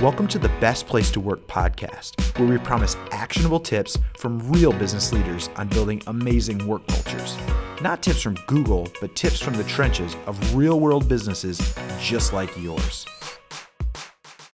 Welcome to the Best Place to Work podcast, where we promise actionable tips from real business leaders on building amazing work cultures. Not tips from Google, but tips from the trenches of real world businesses just like yours.